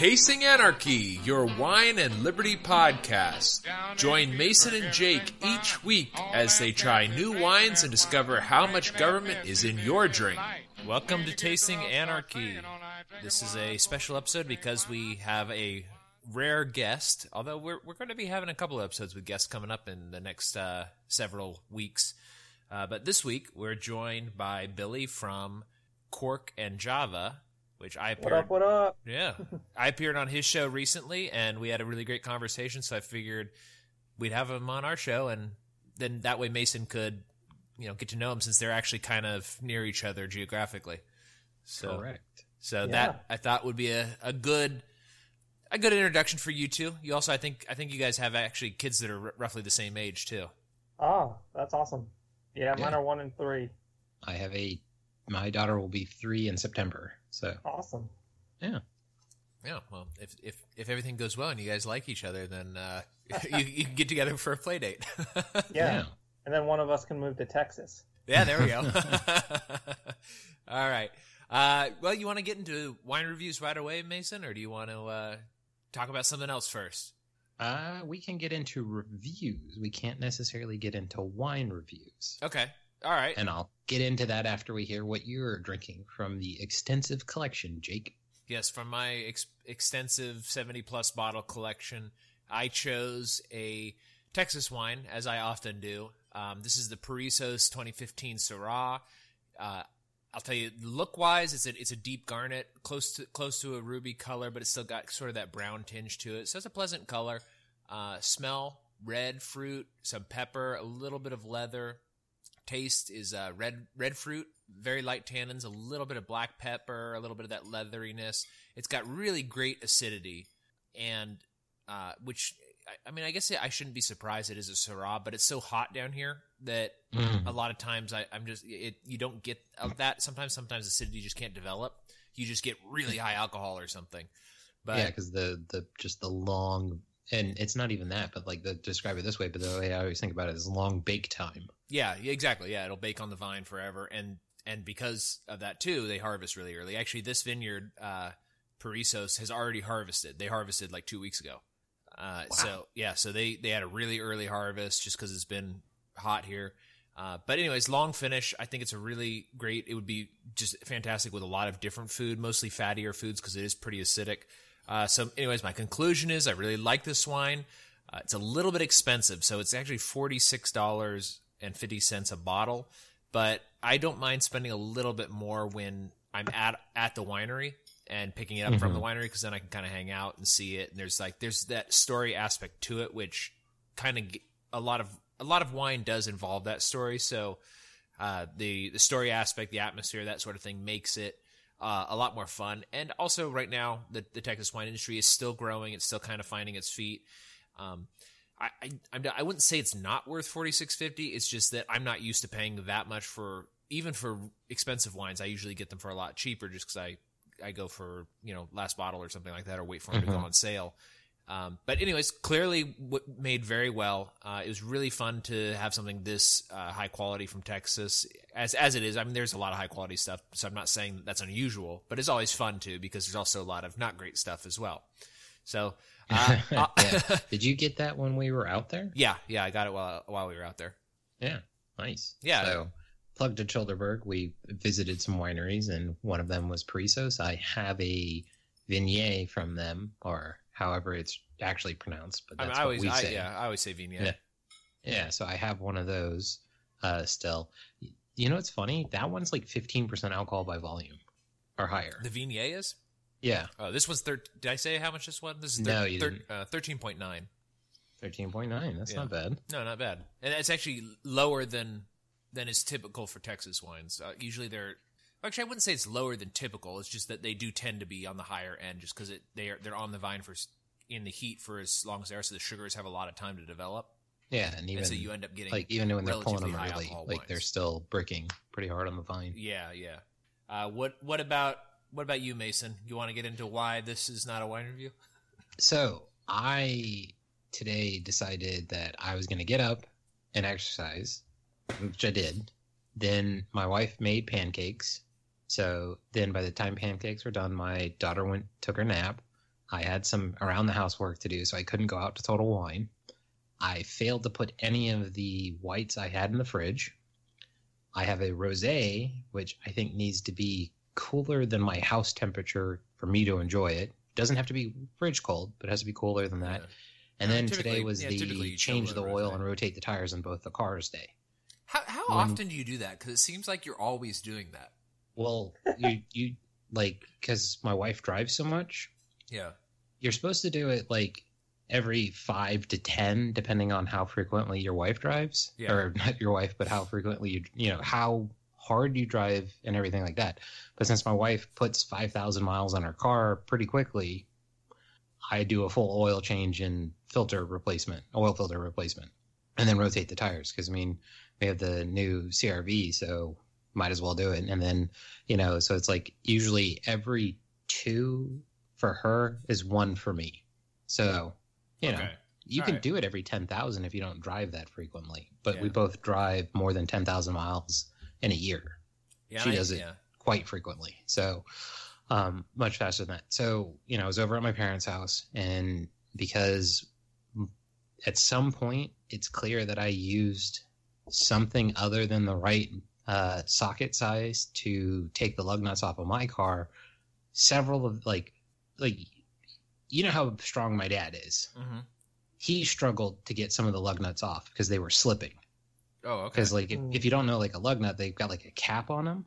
Tasting Anarchy, your wine and liberty podcast. Join Mason and Jake each week as they try new wines and discover how much government is in your drink. Welcome to Tasting Anarchy. This is a special episode because we have a rare guest, although we're, we're going to be having a couple of episodes with guests coming up in the next uh, several weeks. Uh, but this week, we're joined by Billy from Cork and Java, which I appeared. What up? What up? Yeah, I appeared on his show recently, and we had a really great conversation. So I figured we'd have him on our show, and then that way Mason could, you know, get to know him since they're actually kind of near each other geographically. So, Correct. So Yeah. that I thought would be a, a good a good introduction for you two. You also, I think, I think you guys have actually kids that are r- roughly the same age too. Oh, that's awesome. Yeah, mine Yeah. are one and three. I have a. My daughter will be three in September. So Awesome. yeah, Yeah. Well, if if if everything goes well and you guys like each other, then uh, you you can get together for a play date. Yeah. And then one of us can move to Texas. Yeah, there we go. All right. Uh, well, you want to get into wine reviews right away, Mason, or do you want to uh, talk about something else first? uh, we can get into reviews. We can't necessarily get into wine reviews, Okay. All right. and I'll get into that after we hear what you're drinking from the extensive collection, Jake. Yes, from my ex- extensive 70 plus bottle collection, I chose a Texas wine, as I often do. Um, this is the Perissos 2015 Syrah. Uh, I'll tell you, look wise, it's a it's a deep garnet, close to close to a ruby color, but it's still got sort of that brown tinge to it. So it's a pleasant color. Uh, smell red fruit, some pepper, a little bit of leather. Taste is uh, red red fruit, very light tannins, a little bit of black pepper, a little bit of that leatheriness. It's got really great acidity, and uh, which I, I mean, I guess I shouldn't be surprised it is a Syrah, but it's so hot down here that a lot of times I, I'm just it. You don't get that. Sometimes, sometimes acidity just can't develop. You just get really high alcohol or something. But yeah, because the the just the long and it's not even that, but like the describe it this way. But the way I always think about it is long bake time. Yeah, exactly. Yeah, it'll bake on the vine forever, and and because of that too, they harvest really early. Actually, this vineyard, uh, Perissos, has already harvested. They harvested like two weeks ago. Uh, So yeah, so they they had a really early harvest just because it's been hot here. Uh, but anyways, long finish. I think it's a really great. It would be just fantastic with a lot of different food, mostly fattier foods because it is pretty acidic. Uh, so, anyways, my conclusion is I really like this wine. Uh, it's a little bit expensive, so it's actually forty six dollars and fifty cents a bottle. But I don't mind spending a little bit more when I'm at at the winery and picking it up from the winery because then I can kind of hang out and see it. And there's like there's that story aspect to it, which kind of a lot of a lot of wine does involve that story. So uh, the the story aspect, the atmosphere, that sort of thing makes it uh, a lot more fun. And also, right now, the, the Texas wine industry is still growing. It's still kind of finding its feet. Um, I, I I'm I wouldn't say it's not worth forty six fifty. It's just that I'm not used to paying that much for even for expensive wines. I usually get them for a lot cheaper just because I I go for you know last bottle or something like that, or wait for them to go on sale. Um, but anyways, clearly w- made very well. Uh, it was really fun to have something this uh, high quality from Texas, as as it is. I mean, there's a lot of high quality stuff, so I'm not saying that that's unusual, but it's always fun too because there's also a lot of not great stuff as well. So, uh, uh, yeah. Did you get that when we were out there? yeah, yeah, I got it while while we were out there. Yeah, nice. Yeah. So, plugged to Childerberg. We visited some wineries, and one of them was Perissos. I have a vignette from them, or however it's actually pronounced, but I, that's mean, I what always, we I, say. yeah, I always say Vignette. Yeah. Yeah, so I have one of those uh, still. You know what's funny? That one's like 15% alcohol by volume or higher. The Vignette is. Yeah, Oh, this was thir- Did I say how much this one? This is No, you thir- uh, thirteen point nine. 13.9. That's Yeah. not bad. No, not bad. And it's actually lower than than is typical for Texas wines. Uh, usually they're actually I wouldn't say it's lower than typical. It's just that they do tend to be on the higher end, just because they are they're on the vine for in the heat for as long as they are, so the sugars have a lot of time to develop, Yeah, and even and so you end up getting like even when they're pulling them early, like they're still bricking pretty hard on the vine. yeah, yeah. Uh, what what about what about you, Mason? You want to get into why this is not a wine review? So I today decided that I was going to get up and exercise, which I did. Then my wife made pancakes. So then by the time pancakes were done, my daughter went took her nap. I had some around the house work to do, so I couldn't go out to Total Wine. I failed to put any of the whites I had in the fridge. I have a rosé, which I think needs to be cooler than my house temperature for me to enjoy it. Doesn't have to be fridge cold, but it has to be cooler than that. Yeah. And Yeah, then today was yeah, the change the oil and rotate the tires in both the cars day. How how When- often do you do that? Because it seems like you're always doing that. Well, you you like because my wife drives so much. Yeah. You're supposed to do it like every five to ten, depending on how frequently your wife drives, Yeah. or not your wife, but how frequently you you know how hard you drive and everything like that. But since my wife puts five thousand miles on her car pretty quickly, I do a full oil change and filter replacement, oil filter replacement, and then rotate the tires because I mean we have the new CRV, so might as well do it. And then you know, so it's like usually every two for her is one for me. So you know, Okay. you All can right. do it every ten thousand if you don't drive that frequently. But we both drive more than ten thousand miles in a year Yeah. She I- does it. Yeah. quite frequently. So um, much faster than that. So you know, I was over at my parents' house, and because at some point it's clear that I used something other than the right uh, socket size to take the lug nuts off of my car. Several of like like you know how strong my dad is. hmm He struggled to get some of the lug nuts off because they were slipping. Oh, okay. Because like if, if you don't know like a lug nut, they've got like a cap on them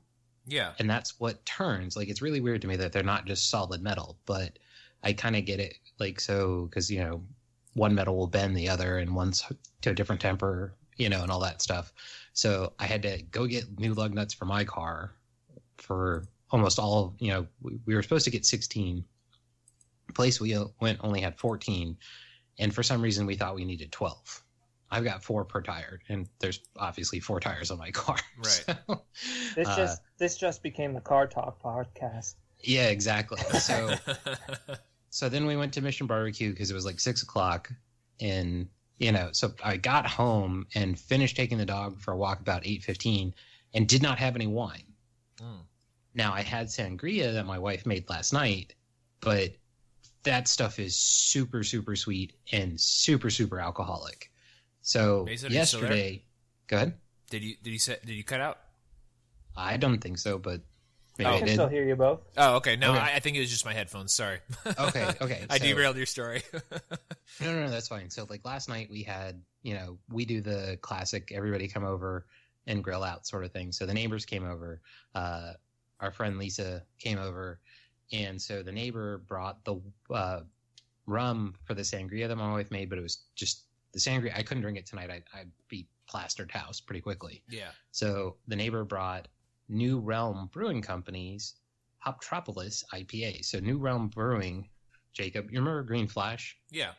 Yeah. and that's what turns. Like it's really weird to me that they're not just solid metal but i kind of get it. Like so because you know one metal will bend the other and one's to a different temper you know and all that stuff. So i had to go get new lug nuts for my car for almost all you know we, we were supposed to get 16 the place we went only had 14 and for some reason we thought we needed 12 i've got four per tire and there's obviously four tires on my car Right. So, This uh, just this just became the Car Talk podcast. yeah exactly so so then we went to Mission Barbecue because it was like six o'clock, and you know, so I got home and finished taking the dog for a walk about eight fifteen, and did not have any wine. Mm. Now I had sangria that my wife made last night, but that stuff is super super sweet and super super alcoholic. So Mason, are you still there? yesterday, go ahead. did you did you say did you cut out? I don't think so, but maybe Oh. I I can did. still hear you both. Oh, okay. No, Okay. I, I think it was just my headphones. Sorry. Okay, okay, I so- derailed your story. No, no, no, that's fine. So, like last night, we had, you know, we do the classic everybody come over and grill out sort of thing. So the neighbors came over. Uh, our friend Lisa came over, and so the neighbor brought the uh, rum for the sangria that my wife made, but it was just the sangria. I couldn't drink it tonight. I, I'd be plastered house pretty quickly. yeah. So the neighbor brought New Realm Brewing Company's Hoptropolis IPA. So New Realm Brewing, Jacob, you remember Green Flash? Yeah.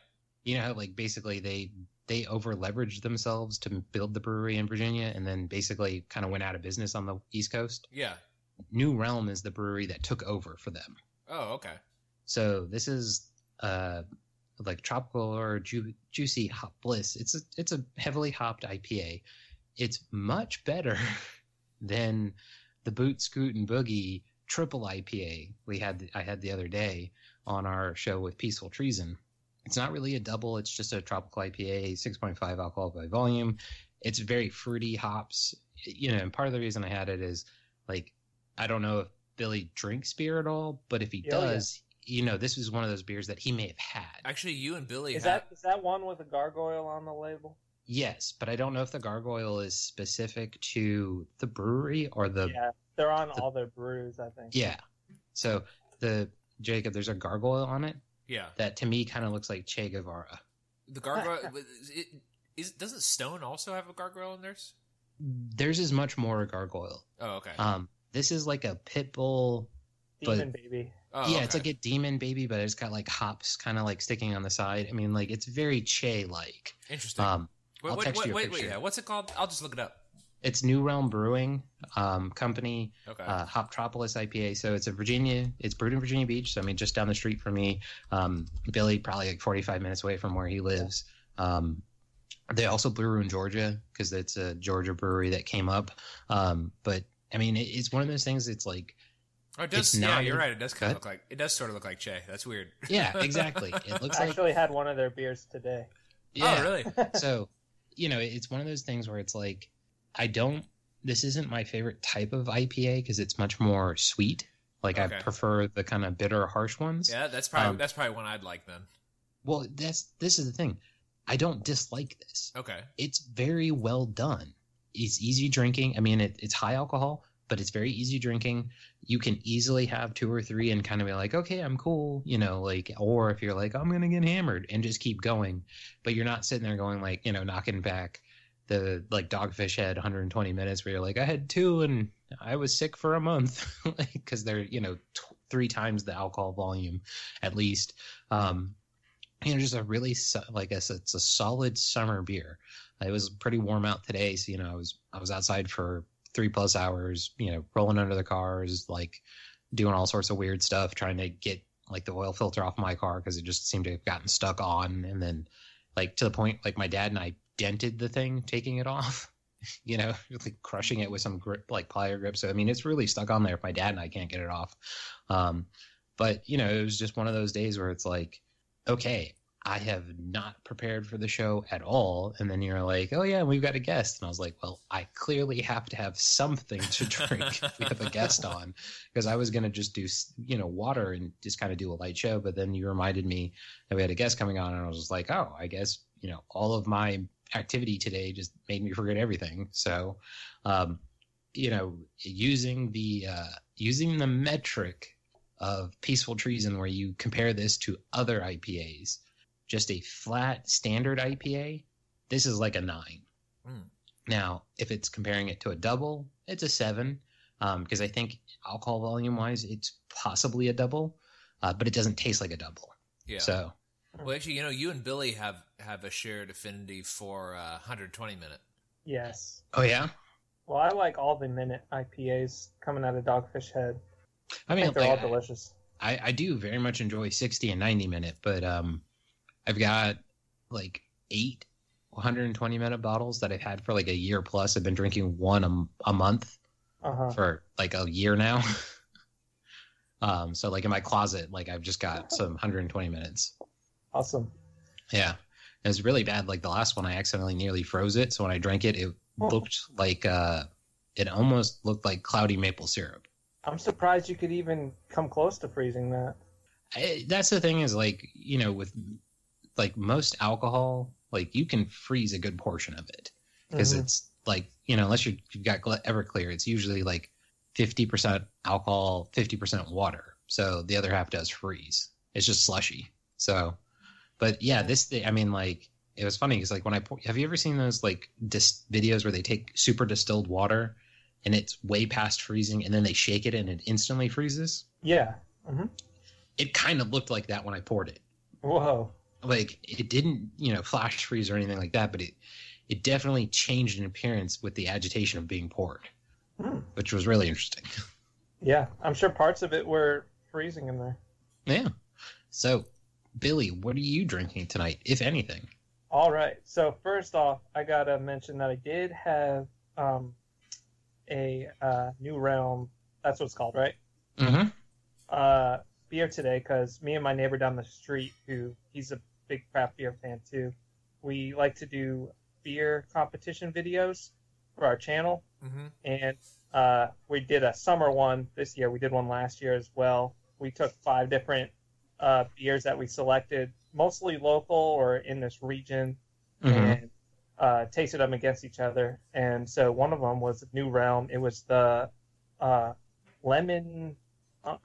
you know how like basically they they over leveraged themselves to build the brewery in Virginia and then basically kind of went out of business on the East Coast. Yeah. New Realm is the brewery that took over for them. Oh, okay. So this is uh like tropical or ju- juicy hop bliss. It's a it's a heavily hopped IPA. It's much better than the Boot Scoot and Boogie triple IPA we had I had the other day on our show with Peaceful Treason. It's not really a double. It's just a tropical IPA, 6.5 alcohol by volume. It's very fruity hops. You know, and part of the reason I had it is like I don't know if Billy drinks beer at all, but if he Oh, yeah. does, you know, this is one of those beers that he may have had. Actually, you and Billy Is have. that is that one with a gargoyle on the label? Yes, but I don't know if the gargoyle is specific to the brewery or the yeah, they're on all their brews. I think. yeah. So the Jacob, there's a gargoyle on it Yeah. that to me kind of looks like Che Guevara. The gargoyle. it, is doesn't Stone also have a gargoyle in theirs? Theirs is much more a gargoyle. Oh, okay. Um, this is like a pit bull. Demon baby. oh, yeah, it's like a demon baby, but it's got like hops kind of like sticking on the side. I mean, like it's very Che like. interesting. Um, wait, I'll wait, text wait, you a wait, wait, yeah. What's it called? I'll just look it up. it's New Realm Brewing um, Company. Okay. uh, Hoptropolis IPA. So it's a Virginia. It's brewed in Virginia Beach. So I mean, just down the street from me. Um, Billy, probably like 45 minutes away from where he lives. Um, they also brew in Georgia because it's a Georgia brewery that came up. Um, but I mean, it, it's one of those things. It's like Oh, it does. It's yeah, you're right. It does kind of look like. It does sort of look like Che. That's weird. Yeah, exactly. It looks like I like actually had one of their beers today. yeah. Oh, really? so you know it's one of those things where it's like i don't this isn't my favorite type of ipa because it's much more sweet like Okay. i prefer the kind of bitter harsh ones Yeah, that's probably Um, that's probably one I'd like then. well that's this is the thing i don't dislike this Okay. it's very well done it's easy drinking i mean it, it's high alcohol but it's very easy drinking you can easily have two or three and kind of be like okay i'm cool you know like or if you're like i'm gonna get hammered and just keep going. But you're not sitting there going like you know knocking back the like dogfish head 120 minutes where you're like i had two and i was sick for a month. Because they're you know t- three times the alcohol volume at least. Um you know just a really so- like i said it's a solid summer beer. It was pretty warm out today so you know i was i was outside for three plus hours you know rolling under the cars like doing all sorts of weird stuff trying to get like the oil filter off my car because it just seemed to have gotten stuck on. And then like to the point like my dad and i dented the thing taking it off you know like crushing it with some grip like plier grip. So i mean it's really stuck on there if my dad and i can't get it off. Um but you know it was just one of those days where it's like okay I have not prepared for the show at all. And then you're like, oh, yeah, we've got a guest. And I was like, well, I clearly have to have something to drink if we have a guest on because I was going to just do, you know, water and just kind of do a light show. But then you reminded me that we had a guest coming on. And I was just like, oh, I guess, you know, all of my activity today just made me forget everything. So, um, you know, using the, uh, using the metric of peaceful treason where you compare this to other IPAs just a flat standard IPA, this is like a nine. Mm. Now, if it's comparing it to a double, it's a seven because I think alcohol volume wise, it's possibly a double, uh, but it doesn't taste like a double. Yeah. So, well, actually, you know, you and Billy have have a shared affinity for uh, 120 minute. Yes. oh yeah, Well, I like all the minute IPAs coming out of Dogfish Head. I I mean, think they're like, all delicious. I, I do very much enjoy 60 and 90 minute, but um, I've got like eight 120 minute bottles that I've had for like a year plus. I've been drinking one a, a month Uh huh. for like a year now. um, so like in my closet, like I've just got some 120 minutes. Awesome. Yeah. It was really bad. Like the last one, I accidentally nearly froze it. So when I drank it, it Oh. looked like uh, it almost looked like cloudy maple syrup. I'm surprised you could even come close to freezing that. I, that's the thing is like you know with like most alcohol, like you can freeze a good portion of it because Mhm. it's like you know unless you you've got Everclear, it's usually like 50% alcohol, 50% water. So the other half does freeze. It's just slushy. So, but yeah, this thing, I mean, like, it was funny because, like, when I pour, have you ever seen those like dis- videos where they take super distilled water and it's way past freezing and then they shake it and it instantly freezes? Yeah. hmm It kind of looked like that when I poured it. Whoa. Like, it didn't, you know, flash freeze or anything like that, but it, it definitely changed in appearance with the agitation of being poured, Hmm. which was really interesting. Yeah, I'm sure parts of it were freezing in there. Yeah. So, Billy, what are you drinking tonight, if anything? All right. So first off, I gotta mention that I did have um, a uh, New Realm. That's what it's called, right? Mm-hmm. Uh, beer today because me and my neighbor down the street, who he's a big craft beer fan too, we like to do beer competition videos for our channel, Mm-hmm. and uh, we did a summer one this year. We did one last year as well. We took five different uh, beers that we selected, mostly local or in this region, Mm-hmm. and uh, tasted them against each other. And so one of them was New Realm. It was the uh, lemon. Uh,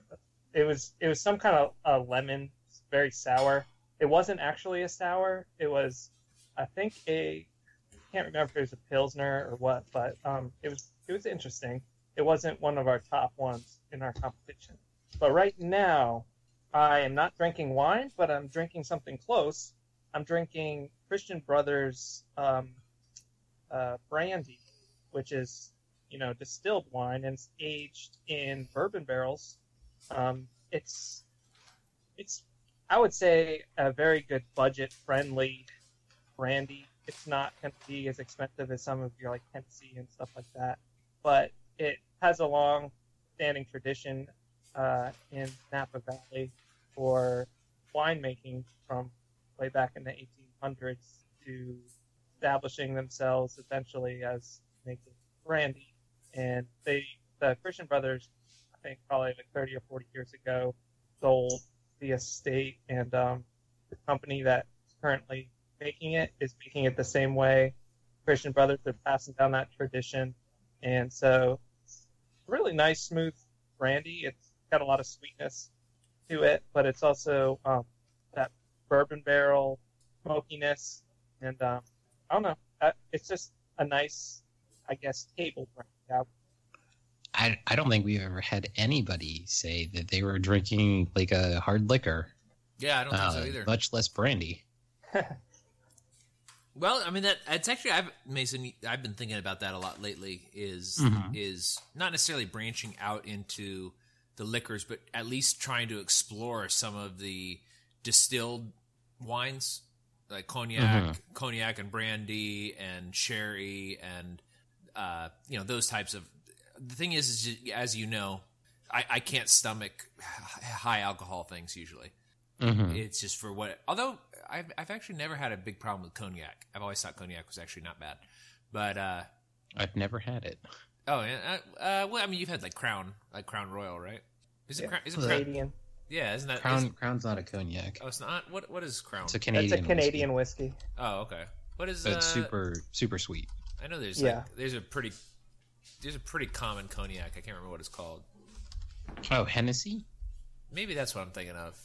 it was it was some kind of uh, lemon, very sour. It wasn't actually a sour. It was, I think a. I can't remember if it was a pilsner or what, but um, it was it was interesting. It wasn't one of our top ones in our competition. But right now, I am not drinking wine, but I'm drinking something close. I'm drinking Christian Brothers um, uh, brandy, which is you know distilled wine and it's aged in bourbon barrels. Um, it's it's I would say a very good budget friendly brandy. It's not going to be as expensive as some of your like Hennessy and stuff like that, but it has a long standing tradition uh, in Napa Valley for winemaking from way back in the 1800s to establishing themselves eventually as making brandy. And they, the Christian brothers, I think probably like 30 or 40 years ago, sold the estate, and um, the company that's currently making it is making it the same way. Christian brothers are passing down that tradition, and so it's really nice, smooth brandy. It's got a lot of sweetness to it, but it's also um, that bourbon barrel smokiness, and um, I don't know. It's just a nice, I guess, table brandy. Yeah. I, I don't think we've ever had anybody say that they were drinking like a hard liquor, Yeah, I don't think so uh, either. much less brandy. Well, I mean that it's actually I've Mason I've been thinking about that a lot lately is Mhm. is not necessarily branching out into the liquors but at least trying to explore some of the distilled wines like cognac, cognac and brandy and sherry and uh you know those types of the thing is, is ju- as you know I, I can't stomach high alcohol things usually hmm it's just for what. Although I've I've actually never had a big problem with cognac. I've always thought cognac was actually not bad. But uh, I've never had it. oh, yeah, uh, uh, well, I mean, you've had like Crown, like Crown Royal, right? Is it Yeah. Crown? Is it Crown? Canadian. Yeah, isn't that Crown is- Crown's not a cognac. oh, it's not. What what is Crown? It's a That's Canadian. a Canadian whiskey. oh, okay. What is? whiskey, but it's uh, super super sweet. I know there's Yeah. like there's a pretty there's a pretty common cognac. I can't remember what it's called. Oh, Hennessy. Maybe that's what I'm thinking of.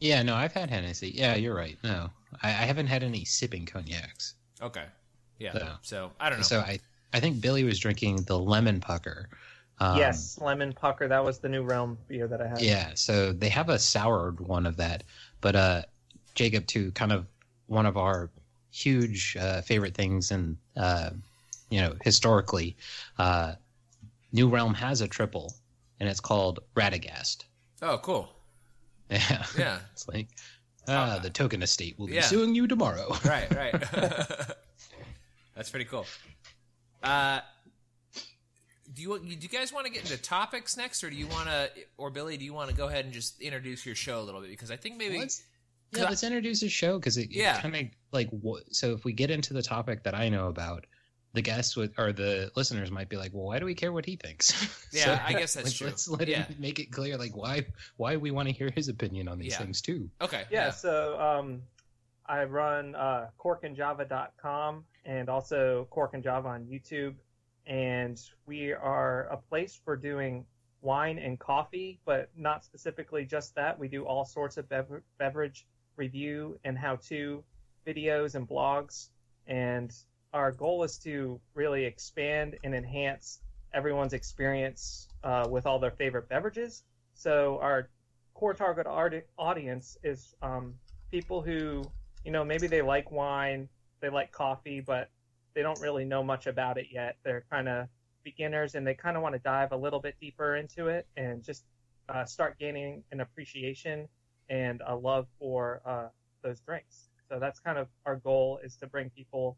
Yeah, no, I've had Hennessy. Yeah, you're right. No, I, I haven't had any sipping cognacs. Okay. Yeah. So- So I don't know. So I I think Billy was drinking the lemon pucker. Um, yes, lemon pucker. That was the new realm beer that I had. Yeah, so they have a soured one of that, but uh, Jacob, too, kind of one of our huge uh, favorite things, and uh, you know, historically, uh, New Realm has a triple, and it's called Radagast. oh, cool. Yeah, Yeah. it's like ah, the Tolkien estate will be Yeah. suing you tomorrow. right, right. That's pretty cool. Uh, do you do you guys want to get into topics next, or do you want to, or Billy, do you want to go ahead and just introduce your show a little bit? Because I think maybe Let's, yeah, let's introduce the show because it, Yeah. kind of like so. If we get into the topic that I know about, the guests would or the listeners might be like, "Well, why do we care what he thinks?" Yeah, I guess that's let's, true. Let's let Yeah. him make it clear, like why why we want to hear his opinion on these Yeah. things too. okay, Yeah, so um, I run uh, corkandjava.com and also Cork and Java on YouTube. And we are a place for doing wine and coffee, but not specifically just that. We do all sorts of bever- beverage review and how to videos and blogs. And our goal is to really expand and enhance everyone's experience uh, with all their favorite beverages. So our core target audience is um, people who, you know, maybe they like wine, they like coffee, but they don't really know much about it yet. They're kind of beginners and they kind of want to dive a little bit deeper into it and just uh, start gaining an appreciation and a love for uh, those drinks. So that's kind of our goal is to bring people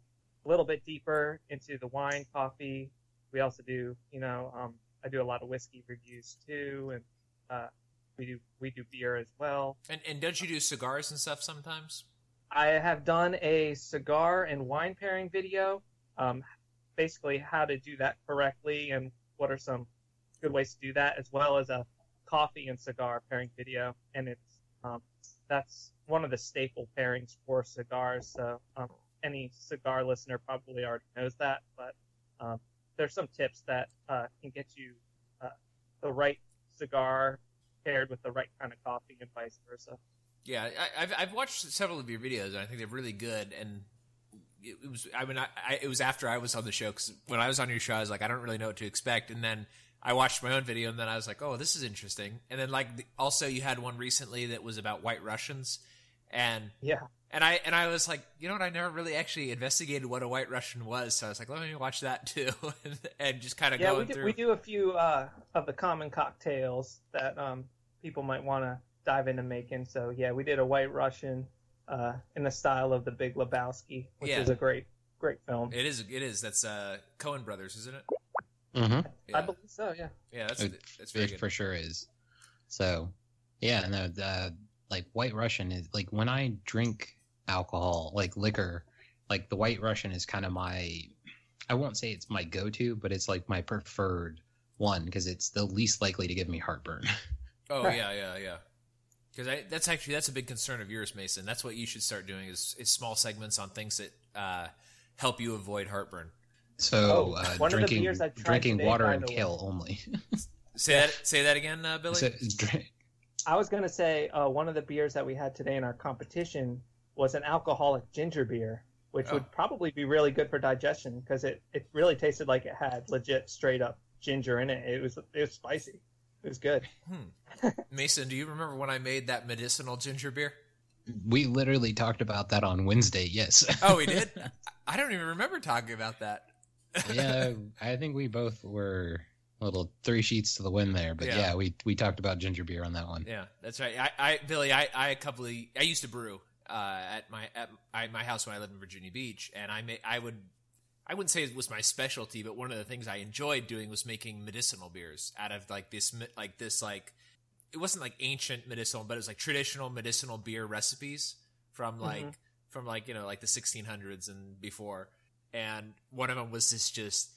a little bit deeper into the wine, coffee. We also do, you know, um, I do a lot of whiskey reviews too, and uh, we do we do beer as well. and and don't you do cigars and stuff sometimes? I have done a cigar and wine pairing video. Um, basically, how to do that correctly and what are some good ways to do that, as well as a coffee and cigar pairing video. And it's um, that's one of the staple pairings for cigars. So um, any cigar listener probably already knows that, but um, there's some tips that uh, can get you uh, the right cigar paired with the right kind of coffee and vice versa. Yeah, I, I've I've watched several of your videos, and I think they're really good. And it, it was, I mean, I, I, it was after I was on the show because when I was on your show, I was like, I don't really know what to expect. And then I watched my own video, and then I was like, oh, this is interesting. And then like the, also, you had one recently that was about White Russians, and Yeah. And I and I was like, you know what? I never really actually investigated what a White Russian was, so I was like, let me watch that too, and, and just kind of Yeah, going we do, through. we do a few uh, of the common cocktails that um, people might want to dive into making. So yeah, we did a White Russian uh, in the style of The Big Lebowski, which Yeah. is a great, great film. It is. It is. That's uh, Coen Brothers, isn't it? Mm-hmm. Yeah. I believe so. Yeah. yeah, that's It, that's very it good. for sure is. So, yeah, no, the like White Russian is like when I drink alcohol, like liquor, like the White Russian is kind of my. I won't say it's my go-to, but it's like my preferred one because it's the least likely to give me heartburn. Oh yeah, yeah, yeah. Because that's actually that's a big concern of yours, Mason. That's what you should start doing is, is small segments on things that uh, help you avoid heartburn. So Oh, uh, one of the drinking beers I tried drinking today, water and the way. kale only. Say that. Say that again, uh, Billy. So, dr- I was gonna say uh, one of the beers that we had today in our competition was an alcoholic ginger beer, which Oh. would probably be really good for digestion because it, it really tasted like it had legit straight up ginger in it. It was it was spicy. It was good. Hmm. Mason, do you remember when I made that medicinal ginger beer? we literally talked about that on Wednesday. Yes. Oh, we did. I don't even remember talking about that. yeah, I think we both were a little three sheets to the wind there, but Yeah. yeah, we we talked about ginger beer on that one. Yeah, that's right. I, I Billy, I, I a couple of, I used to brew uh, at my at I, my house when I lived in Virginia Beach, and I made I would I wouldn't say it was my specialty, but one of the things I enjoyed doing was making medicinal beers out of like this like this like it wasn't like ancient medicinal, but it was like traditional medicinal beer recipes from like Mhm. from like you know like the 1600s and before. And one of them was this just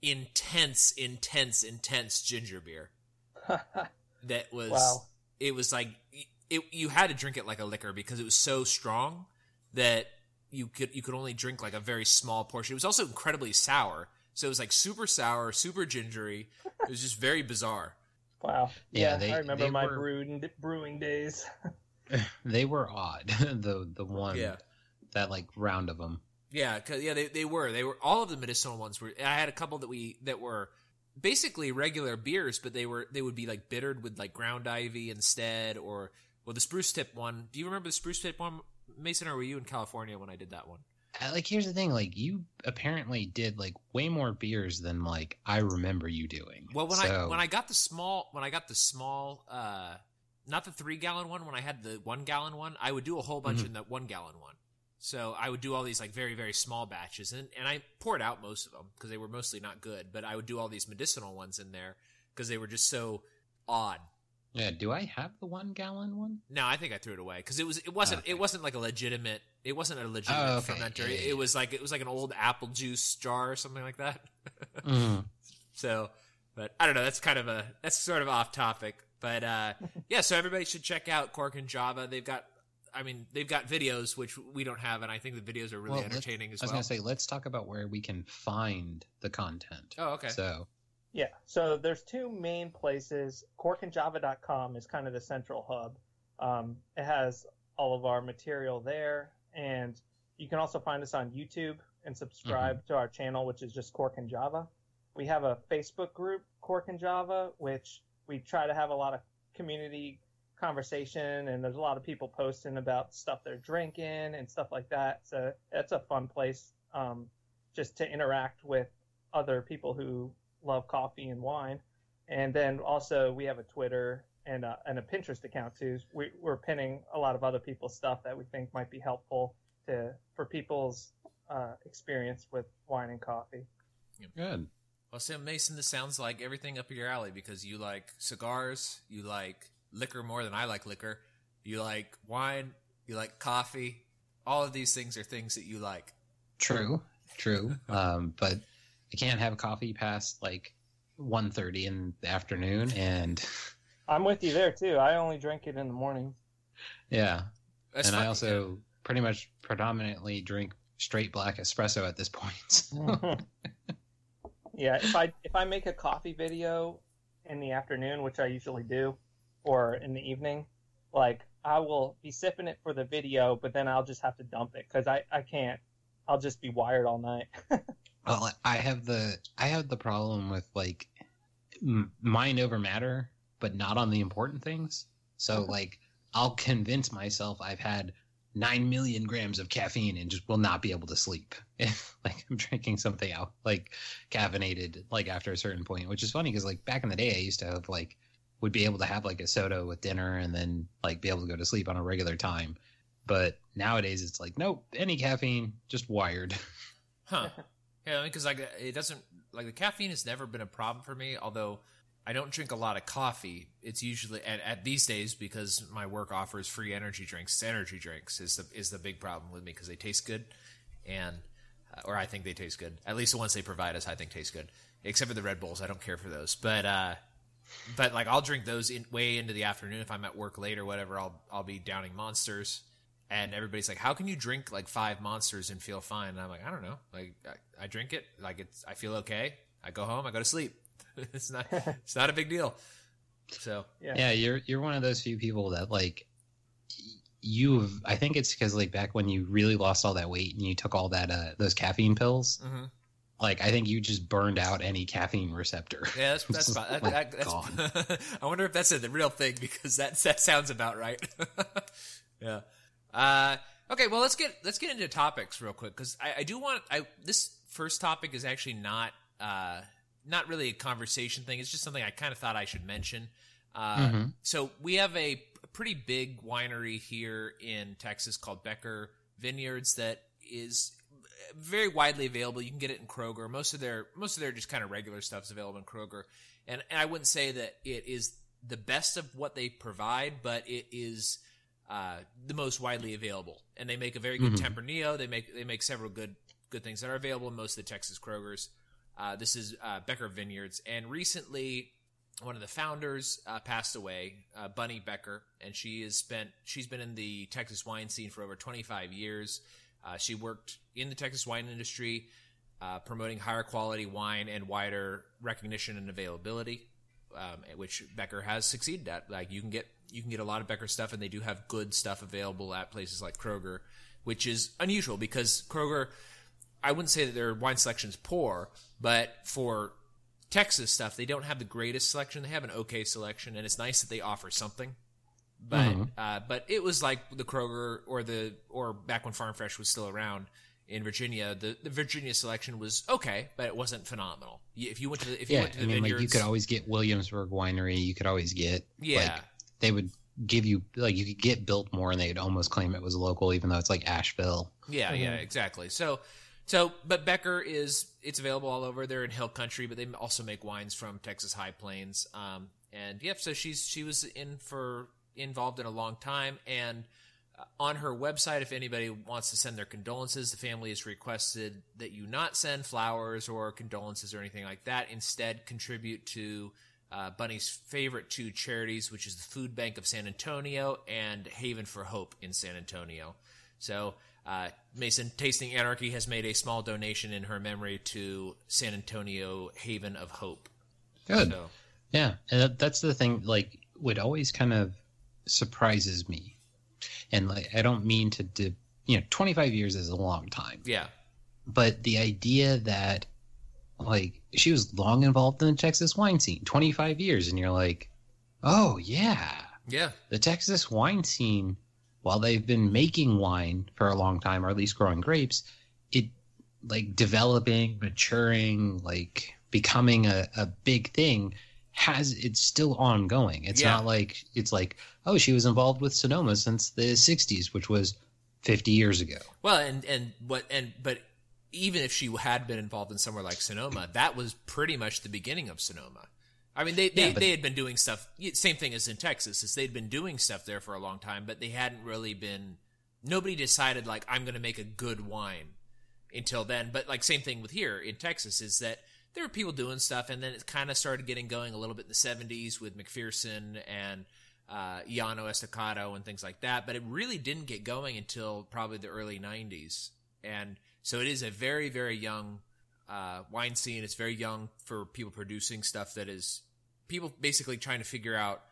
intense, intense, intense ginger beer that was Wow. it was like it, you had to drink it like a liquor because it was so strong that you could you could only drink like a very small portion. It was also incredibly sour, so it was like super sour, super gingery. It was just very bizarre. wow. Yeah, Yeah, they- I remember they my were- brewing brewing days. They were odd. the the one Yeah. that like round of them. Yeah, 'cause- yeah, they they were they were all of the medicinal ones were. I had a couple that we that were basically regular beers, but they were they would be like bittered with like ground ivy instead, or well, the spruce tip one. Do you remember the spruce tip one, Mason? Or were you in California when I did that one? Uh, Like here's the thing, like you apparently did like way more beers than like I remember you doing. Well, when I when I got the small when I got the small uh not the 3 gallon one when I had the 1 gallon one, I would do a whole bunch Mhm. in that 1 gallon one. So I would do all these like very very small batches and and I poured out most of them because they were mostly not good, but I would do all these medicinal ones in there because they were just so odd. Yeah, do I have the one gallon one? No, I think I threw it away because it was it wasn't Okay. it wasn't like a legitimate it wasn't a legitimate Oh, okay. fermenter. Yeah, yeah, It, it was like it was like an old apple juice jar or something like that. Mhm. So, but I don't know. That's kind of a that's sort of off topic. But uh, yeah, so everybody should check out Cork and Java. They've got, I mean, they've got videos which we don't have, and I think the videos are really Well, entertaining as well. I was well. gonna say, let's talk about where we can find the content. oh, okay. So Yeah, so there's two main places. Corkandjava.com is kind of the central hub. Um, it has all of our material there, and you can also find us on YouTube and subscribe to our channel, which is just Cork and Java. We have a Facebook group, Cork and Java, which we try to have a lot of community conversation, and there's a lot of people posting about stuff they're drinking and stuff like that. So that's a fun place um, just to interact with other people who love coffee and wine. And then also we have a Twitter and a, and a Pinterest account too. We, we're pinning a lot of other people's stuff that we think might be helpful to for people's uh, experience with wine and coffee. good. Well, Sam Mason, this sounds like everything up your alley because you like cigars, you like liquor more than I like liquor, you like wine, you like coffee. All of these things are things that you like. True, true. um, but I can't have coffee past like 1.30 in the afternoon, and I'm with you there too. I only drink it in the morning. yeah, That's and fine. I also pretty much predominantly drink straight black espresso at this point. So. yeah, if I if I make a coffee video in the afternoon, which I usually do, or in the evening, like I will be sipping it for the video, but then I'll just have to dump it because I I can't. I'll just be wired all night. Well, I have the I have the problem with like m- mind over matter, but not on the important things. So like I'll convince myself I've had nine million grams of caffeine and just will not be able to sleep if like I'm drinking something out like caffeinated like after a certain point. Which is funny because like back in the day I used to have like would be able to have like a soda with dinner and then like be able to go to sleep on a regular time. But nowadays it's like nope, any caffeine, just wired. Huh. Yeah, because like it doesn't like the caffeine has never been a problem for me. Although I don't drink a lot of coffee. It's usually at, at these days because my work offers free energy drinks. Energy drinks is the is the big problem with me because they taste good, and uh, or I think they taste good. At least the ones they provide us, I think taste good. Except for the Red Bulls, I don't care for those. But uh, but like I'll drink those in, way into the afternoon if I'm at work late or whatever. I'll I'll be downing monsters, and everybody's like, "How can you drink like five monsters and feel fine?" And I'm like, "I don't know. Like I, I drink it, like it's I feel okay. I go home, I go to sleep. it's not it's not a big deal." So Yeah. Yeah, you're you're one of those few people that like you've. I think it's because like back when you really lost all that weight and you took all that uh those caffeine pills. mhm. Like I think you just burned out any caffeine receptor. yeah, that's that's, It's about, that, like that, that's I wonder if that's a, the real thing because that that sounds about right. yeah. Uh, okay, well let's get let's get into topics real quick because I, I do want I this first topic is actually not uh not really a conversation thing. It's just something I kind of thought I should mention. Uh, Mhm. So we have a pretty big winery here in Texas called Becker Vineyards that is very widely available. You can get it in Kroger. Most of their most of their just kind of regular stuff is available in Kroger. And, and I wouldn't say that it is the best of what they provide, but it is uh, the most widely available. And they make a very good Mhm. Tempranillo. They make they make several good good things that are available in most of the Texas Krogers. Uh, this is uh, Becker Vineyards, and recently one of the founders uh, passed away, uh, Bunny Becker, and she has spent she's been in the Texas wine scene for over 25 years. Uh, she worked in the Texas wine industry, uh, promoting higher quality wine and wider recognition and availability, um, which Becker has succeeded at. Like you can get you can get a lot of Becker stuff, and they do have good stuff available at places like Kroger, which is unusual because Kroger. I wouldn't say that their wine selection is poor, but for Texas stuff, they don't have the greatest selection. They have an okay selection, and it's nice that they offer something. But Mhm. uh, but it was like the Kroger or the or back when Farm Fresh was still around in Virginia, the, the Virginia selection was okay, but it wasn't phenomenal. If you went to the, if you went to I the mean, like vineyards, you could always get Williamsburg Winery. You could always get yeah, like they would give you like you could get Biltmore, and they'd almost claim it was local, even though it's like Asheville. Yeah, yeah, exactly. So, so, but Becker is it's available all over. They're in Hill Country, but they also make wines from Texas High Plains. Um, and yep, so she's she was in for involved in a long time. And uh, on her website, if anybody wants to send their condolences, the family has requested that you not send flowers or condolences or anything like that. Instead, contribute to uh, Bunny's favorite two charities, which is the Food Bank of San Antonio and Haven for Hope in San Antonio. So, uh, Mason Tasting Anarchy has made a small donation in her memory to San Antonio Haven of Hope. Good. So, Yeah, and that, that's the thing. Like, what always kind of surprises me, and like, I don't mean to, you know, twenty five years is a long time, yeah, but the idea that, like, she was long involved in the Texas wine scene, twenty five years, and you're like, oh yeah, yeah, the Texas wine scene, while they've been making wine for a long time, or at least growing grapes, it like developing, maturing, like becoming a, a big thing has it's still ongoing. It's Yeah. not like it's like, oh, she was involved with Sonoma since the sixties, which was fifty years ago. Well, and and what and but even if she had been involved in somewhere like Sonoma, that was pretty much the beginning of Sonoma. I mean, they they, Yeah, they had been doing stuff. Same thing as in Texas, is they'd been doing stuff there for a long time, but they hadn't really been. Nobody decided like I'm going to make a good wine until then. But like same thing with here in Texas is that there were people doing stuff, and then it kind of started getting going a little bit in the '70s with McPherson and uh, Llano Estacado and things like that. But it really didn't get going until probably the early '90s, and so it is a very very young uh, wine scene. It's very young for people producing stuff that is people basically trying to figure out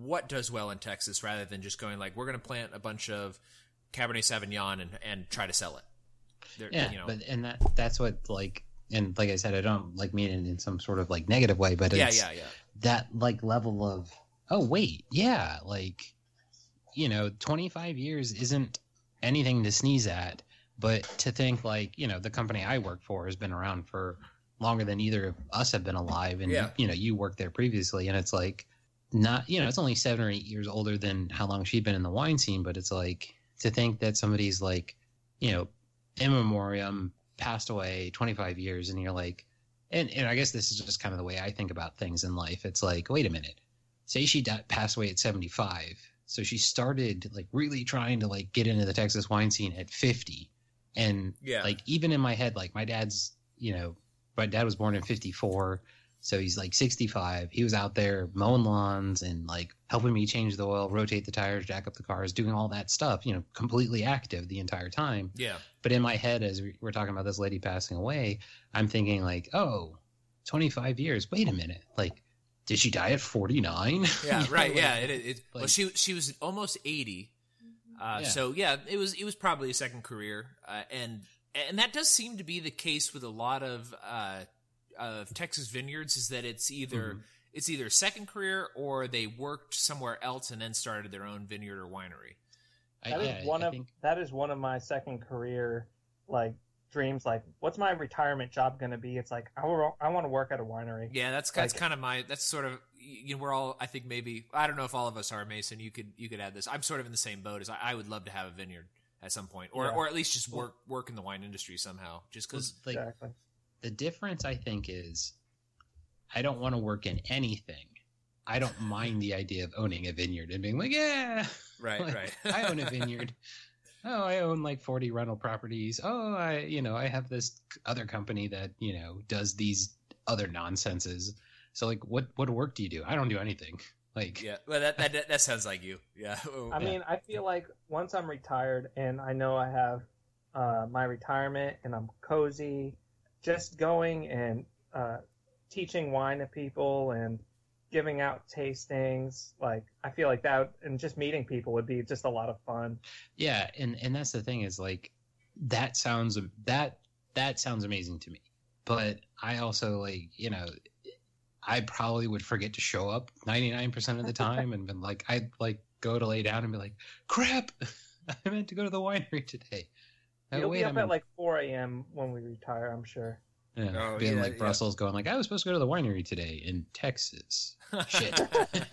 what does well in Texas rather than just going like we're going to plant a bunch of Cabernet Sauvignon and, and try to sell it. They're- Yeah, you know, but and that that's what like and like I said, I don't like mean it in some sort of like negative way, but yeah, yeah, yeah. that like level of oh wait yeah like you know 25 years isn't anything to sneeze at but to think like you know the company i work for has been around for longer than either of us have been alive and Yeah. you know you worked there previously and it's like not you know it's only seven or eight years older than how long she'd been in the wine scene but it's like to think that somebody's like you know in memoriam passed away 25 years and you're like and and I guess this is just kind of the way I think about things in life. It's like, wait a minute, say she passed away at seventy five, so she started like really trying to like get into the Texas wine scene at fifty, and Yeah. like even in my head, like my dad's, you know, my dad was born in fifty four. So he's like 65. He was out there mowing lawns and like helping me change the oil, rotate the tires, jack up the cars, doing all that stuff, you know, completely active the entire time. Yeah. But in my head, as we- we're talking about this lady passing away, I'm thinking like, oh, 25 years. Wait a minute. Like, did she die at 49? Yeah, right. yeah, it, it, well, like- she she was almost eighty, uh, Yeah. so yeah, it was it was probably a second career, uh, and and that does seem to be the case with a lot of uh, of Texas vineyards. Is that it's either Mhm. it's either a second career or they worked somewhere else and then started their own vineyard or winery. I, That is yeah, one I of think, that is one of my second career like dreams. Like, what's my retirement job going to be? It's like I, wa- I want to work at a winery. Yeah, that's that's kind of my that's sort of you know we're all I think maybe I don't know if all of us are Mason. You could you could add this. I'm sort of in the same boat as I, I would love to have a vineyard at some point, or Yeah. or at least just work work in the wine industry somehow. Just because like, exactly. the difference, I think, is I don't want to work in anything. I don't mind the idea of owning a vineyard and being like, yeah, right Like, right I own a vineyard. Oh, I own like 40 rental properties. Oh, I, you know, I have this other company that, you know, does these other nonsenses. So like what what work do you do? I don't do anything. Like yeah. Well, that that that sounds like you. Yeah. I mean, I feel like once I'm retired and I know I have uh, my retirement and I'm cozy, just going and uh, teaching wine to people and giving out tastings, like I feel like that and just meeting people would be just a lot of fun. Yeah, and and that's the thing is like that sounds that that sounds amazing to me. But I also like, you know, I probably would forget to show up 99% of the time and been like I'd like go to lay down and be like, "Crap. I meant to go to the winery today." Oh, You'll wait, be up I'm at in- like 4 a.m. when we retire, I'm sure. yeah, Oh, being yeah, like yeah. Brussels going like, "I was supposed to go to the winery today in Texas." Shit.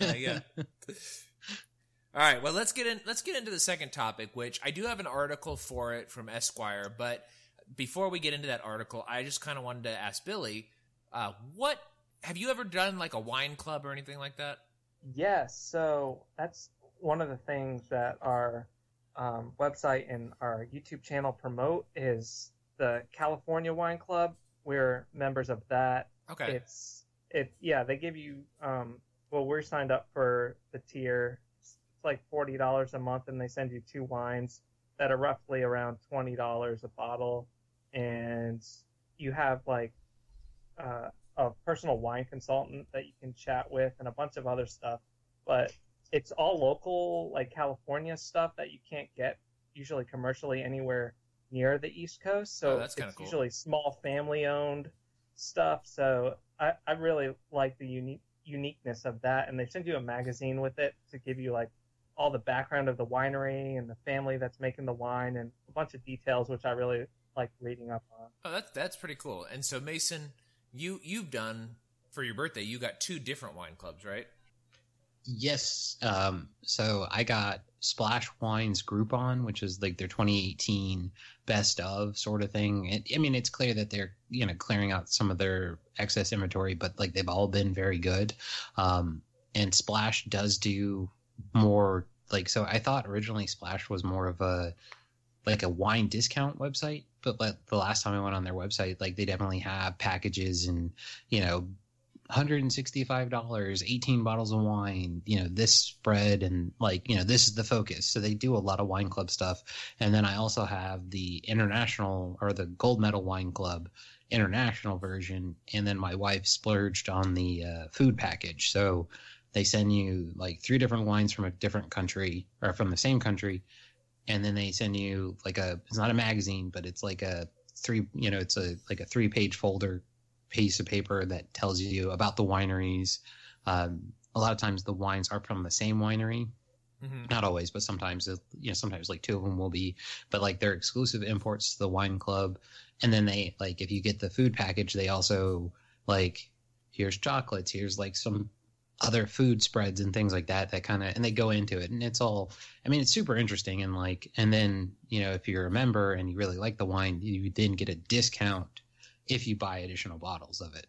yeah. All right. Well, let's get in. Let's get into the second topic, which I do have an article for it from Esquire. But before we get into that article, I just kind of wanted to ask Billy, uh, what have you ever done like a wine club or anything like that? Yes, so that's one of the things that our um, website and our YouTube channel promote is the California Wine Club. We're members of that. Okay. It's it yeah they give you um well we're signed up for the tier. It's like forty dollars a month, and they send you two wines that are roughly around twenty dollars a bottle, and you have like uh, a personal wine consultant that you can chat with and a bunch of other stuff. But it's all local, like California stuff that you can't get usually commercially anywhere near the East Coast. So Oh, that's it's cool. usually small family owned stuff. So I, I really like the unique uniqueness of that. And they send you a magazine with it to give you like all the background of the winery and the family that's making the wine and a bunch of details, which I really like reading up on. Oh, that's that's pretty cool. And so Mason, you you've done for your birthday. You got two different wine clubs, right? Yes. Um, so I got Splash Wines Groupon, which is like their 2018 best of sort of thing. It, I mean, it's clear that they're you know clearing out some of their excess inventory, but like they've all been very good. Um, and Splash does do more like so. I thought originally Splash was more of a like a wine discount website, but like the last time I went on their website, like they definitely have packages and you know $165, 18 bottles of wine, you know, this spread and like, you know, this is the focus. So they do a lot of wine club stuff. And then I also have the international or the gold medal wine club international version. And then my wife splurged on the uh, food package. So they send you like three different wines from a different country or from the same country. And then they send you like a, it's not a magazine, but it's like a three, you know, it's a, like a three page folder piece of paper that tells you about the wineries. Um, a lot of times the wines are from the same winery. Mm-hmm. Not always, but sometimes, uh, you know, sometimes like two of them will be, but like they're exclusive imports to the wine club. And then they like, if you get the food package, they also like, here's chocolates, here's like some other food spreads and things like that, that kind of, and they go into it and it's all, I mean, it's super interesting. And like, and then, you know, if you're a member and you really like the wine, you then get a discount if you buy additional bottles of it.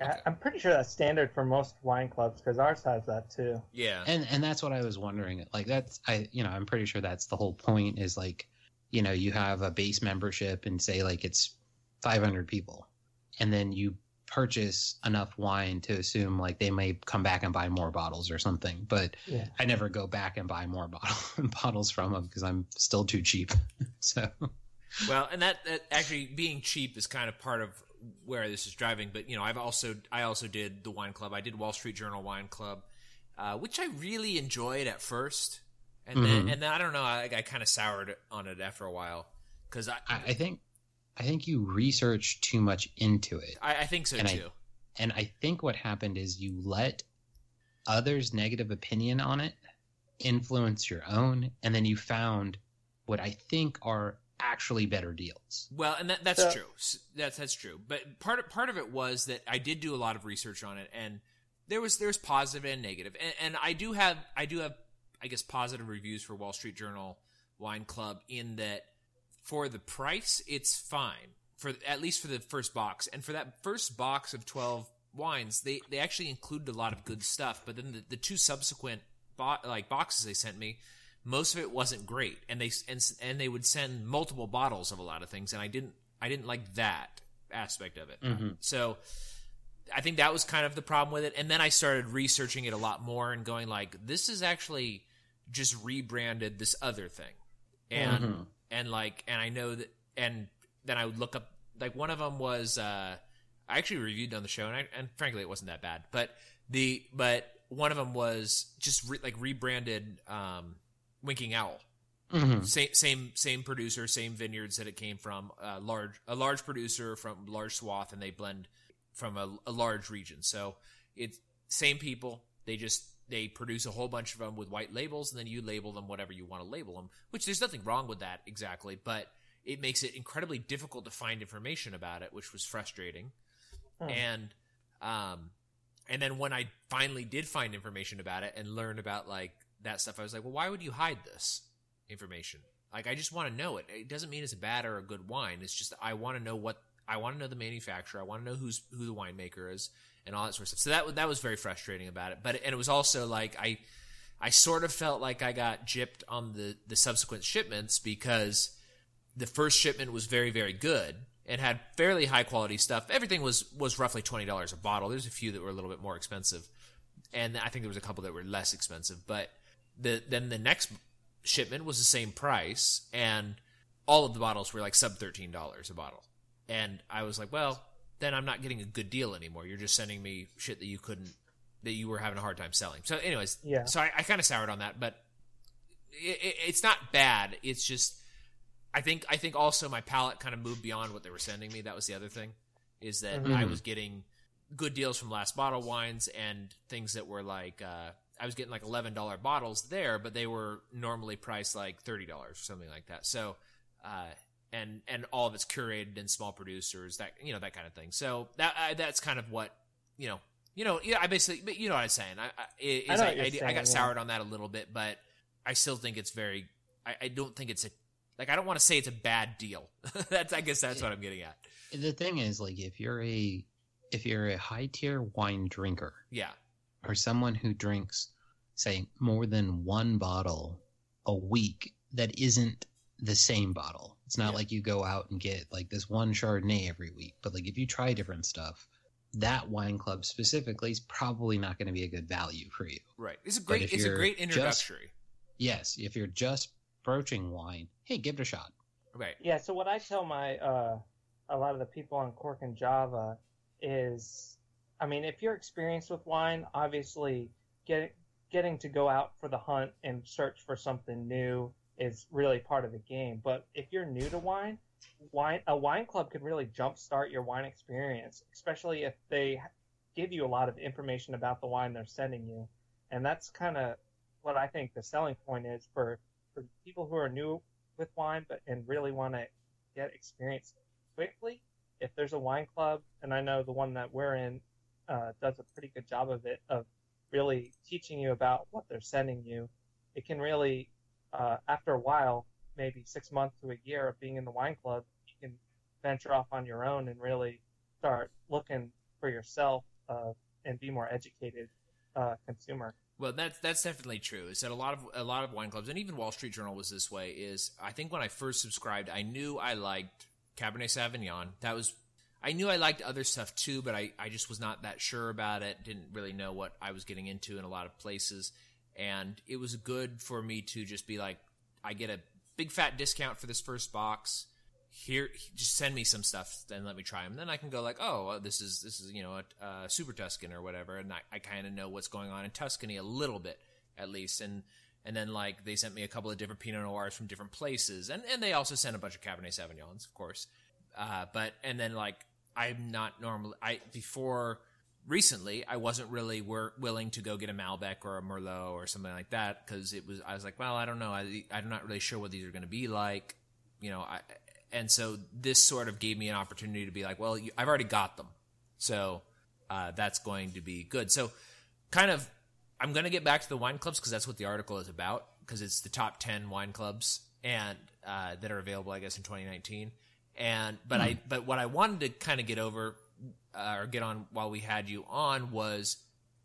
I- Okay. I'm pretty sure that's standard for most wine clubs because ours has that too. Yeah. and and that's what I was wondering. Like that's I you know I'm pretty sure that's the whole point is like you know you have a base membership and say like it's 500 people, and then you purchase enough wine to assume like they may come back and buy more bottles or something. But Yeah. I never go back and buy more bottle, bottles from them because I'm still too cheap. so Well, and that, that actually being cheap is kind of part of where this is driving. But you know, I've also I also did the wine club. I did Wall Street Journal Wine Club, uh, which I really enjoyed at first, and then Mhm. and then I don't know, I, I kind of soured on it after a while because I, I, I think I think you research too much into it. I I think so And I- too. And I think what happened is you let others' negative opinion on it influence your own, and then you found what I think are actually better deals. Well, and that, that's So- true. That's that's true. But part of, part of it was that I did do a lot of research on it, and there was there's positive and negative, and, and I do have I do have I guess positive reviews for Wall Street Journal Wine Club in that for the price it's fine. For at least for the first box, and for that first box of twelve wines, they they actually included a lot of good stuff, but then the, the two subsequent bo- like boxes they sent me most of it wasn't great. And they and, and they would send multiple bottles of a lot of things and i didn't i didn't like that aspect of it. Mhm. so i think that was kind of the problem with it. And then i started researching it a lot more and going like this is actually just rebranded this other thing. And Mhm. And like and i know that and then i would look up like one of them was uh i actually reviewed on the show and, I, and frankly it wasn't that bad but the but one of them was just re, like rebranded um winking owl Mhm. same same same producer, same vineyards that it came from. A large a large producer from large swath, and they blend from a, a large region. So it's same people. They just they produce a whole bunch of them with white labels, and then you label them whatever you want to label them. Which there's nothing wrong with that exactly, but it makes it incredibly difficult to find information about it, which was frustrating. Hmm. And um, and then when I finally did find information about it and learn about like that stuff, I was like, well, why would you hide this information? Like, I just want to know it. It doesn't mean it's a bad or a good wine. It's just I want to know what I want to know the manufacturer. I want to know who's who the winemaker is and all that sort of stuff. So that that was very frustrating about it. But and it was also like I I sort of felt like I got gypped on the the subsequent shipments because the first shipment was very very good and had fairly high quality stuff. Everything was was roughly twenty dollars a bottle. There's a few that were a little bit more expensive, and I think there was a couple that were less expensive. But the then the next shipment was the same price, and all of the bottles were like sub thirteen dollars a bottle. And I was like, well, then I'm not getting a good deal anymore. You're just sending me shit that you couldn't that you were having a hard time selling. So, anyways, Yeah. So I, I kind of soured on that, but it, it, it's not bad. It's just I think I think also my palate kind of moved beyond what they were sending me. That was the other thing, is that Mhm. I was getting good deals from last bottle wines and things that were like uh, I was getting like eleven dollar bottles there, but they were normally priced like thirty dollars or something like that. So, uh, and and all of it's curated in small producers, that you know that kind of thing. So that I, that's kind of what you know. You know, yeah, I basically, but you know what I'm saying. I, I, is I I, you're I, saying, got yeah. soured on that a little bit, but I still think it's very. I, I don't think it's a like. I don't want to say it's a bad deal. that's I guess that's what I'm getting at. The thing is, like, if you're a if you're a high tier wine drinker Yeah, or someone who drinks, say, more than one bottle a week that isn't the same bottle. It's not Yeah. like you go out and get like this one Chardonnay every week, but like if you try different stuff, that wine club specifically is probably not going to be a good value for you. right. It's a great. It's a you're great just- introductory. Yes, if you're just broaching wine, hey, give it a shot. right. Yeah, so what I tell my uh, a lot of the people on Cork and Java is, I mean, if you're experienced with wine, obviously get, getting to go out for the hunt and search for something new is really part of the game. But if you're new to wine, wine a wine club could really jumpstart your wine experience, especially if they give you a lot of information about the wine they're sending you. And that's kind of what I think the selling point is for, for people who are new with wine, but and really want to get experience quickly. If there's a wine club, and I know the one that we're in uh, does a pretty good job of it, of really teaching you about what they're sending you, it can really, uh, after a while, maybe six months to a year of being in the wine club, you can venture off on your own and really start looking for yourself uh, and be more educated uh, consumer. Well, that's that's definitely true. Is that a lot of a lot of wine clubs, and even Wall Street Journal was this way. Is I think when I first subscribed, I knew I liked Cabernet Sauvignon. That was I knew I liked other stuff too, but I I just was not that sure about it. Didn't really know what I was getting into in a lot of places, and it was good for me to just be like, I get a big fat discount for this first box. Here just send me some stuff and let me try them then i can go like oh this is this is you know a, a super tuscan or whatever and i, I kind of know what's going on in tuscany a little bit at least and and then like they sent me a couple of different pinot noirs from different places and and they also sent a bunch of cabernet sauvignons of course. Uh, but and then like i'm not normally i before recently i wasn't really were, willing to go get a malbec or a merlot or something like that because it was i was like well i don't know I, i'm not really sure what these are going to be like you know I, and so this sort of gave me an opportunity to be like, well, you, I've already got them, so uh, that's going to be good. So, kind of, I'm going to get back to the wine clubs because that's what the article is about because it's the top ten wine clubs and uh, that are available, I guess, in 2019. And but I but what I wanted to kind of get over uh, or get on while we had you on was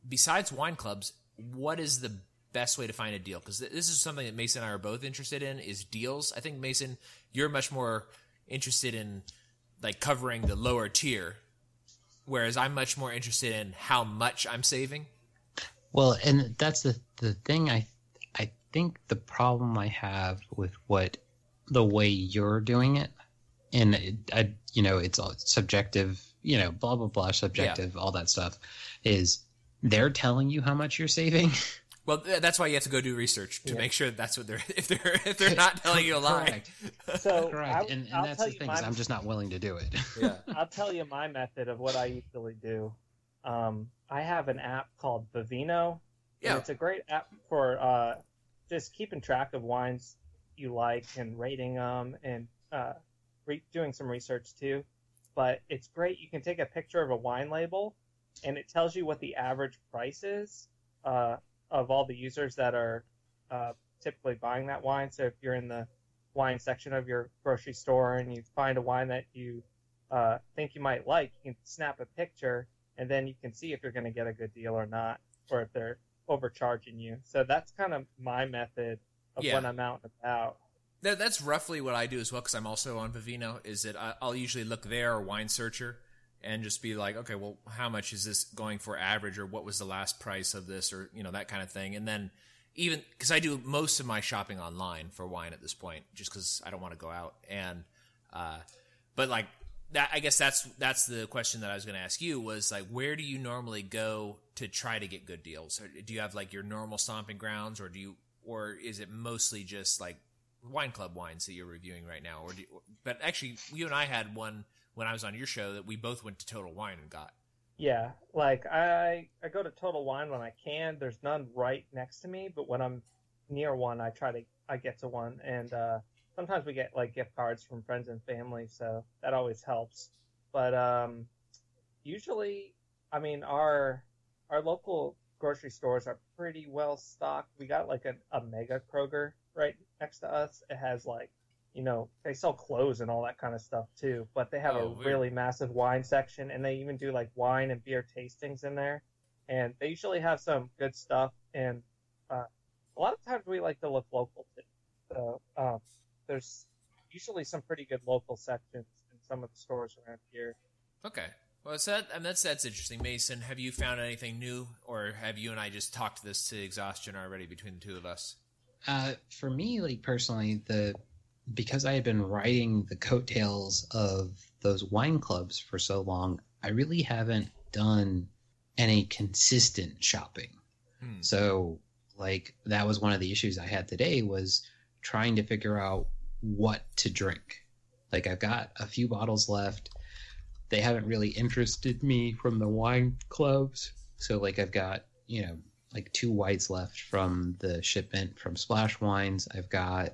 besides wine clubs, what is the best way to find a deal because th- this is something that Mason and I are both interested in is deals. I think Mason, you're much more interested in like covering the lower tier, whereas I'm much more interested in how much I'm saving. Well, and that's the the thing. I I think the problem I have with what the way you're doing it, and it, I you know it's all subjective. You know, blah blah blah, subjective, yeah. all that stuff. Is they're telling you how much you're saving. Well, that's why you have to go do research to yeah. make sure that that's what they're if they're if they're not telling you a lie. So correct, I, and, and that's the thing. My, I'm just not willing to do it. Yeah, I'll tell you my method of what I usually do. Um, I have an app called Vivino. Yeah, it's a great app for uh, just keeping track of wines you like and rating them and uh, re- doing some research too. But it's great. You can take a picture of a wine label, and it tells you what the average price is. Uh, of all the users that are uh, typically buying that wine. So if you're in the wine section of your grocery store and you find a wine that you uh, think you might like, you can snap a picture and then you can see if you're going to get a good deal or not, or if they're overcharging you. So that's kind of my method of yeah. when I'm out and about. That, that's roughly what I do as well because I'm also on Vivino. Is that I, I'll usually look there or Wine Searcher and just be like, okay, well, how much is this going for average, or what was the last price of this, or you know that kind of thing. And then even because I do most of my shopping online for wine at this point, just because I don't want to go out. And uh, but like that, I guess that's that's the question that I was going to ask you was like, where do you normally go to try to get good deals? Or do you have like your normal stomping grounds, or do you, or is it mostly just like wine club wines that you're reviewing right now? Or do but actually, you and I had one when I was on your show that we both went to Total Wine and got. Yeah, like I I go to Total Wine when I can. There's none right next to me, but when I'm near one, I try to I get to one, and uh, sometimes we get like gift cards from friends and family, so that always helps. But um, usually, I mean our our local grocery stores are pretty well stocked. We got like a, a mega Kroger right next to us. It has like you know, they sell clothes and all that kind of stuff too. But they have oh, a weird. really massive wine section, and they even do like wine and beer tastings in there. And they usually have some good stuff. And uh, a lot of times we like to look local too. So um, there's usually some pretty good local sections in some of the stores around here. Okay. Well, so that, I mean, that's that's interesting, Mason. Have you found anything new, or have you and I just talked this to exhaustion already between the two of us? Uh, for me, like personally, the because I had been writing the coattails of those wine clubs for so long, I really haven't done any consistent shopping. Hmm. So, like that was one of the issues I had today was trying to figure out what to drink. Like I've got a few bottles left. They haven't really interested me from the wine clubs. So like I've got, you know, like two whites left from the shipment from Splash Wines. I've got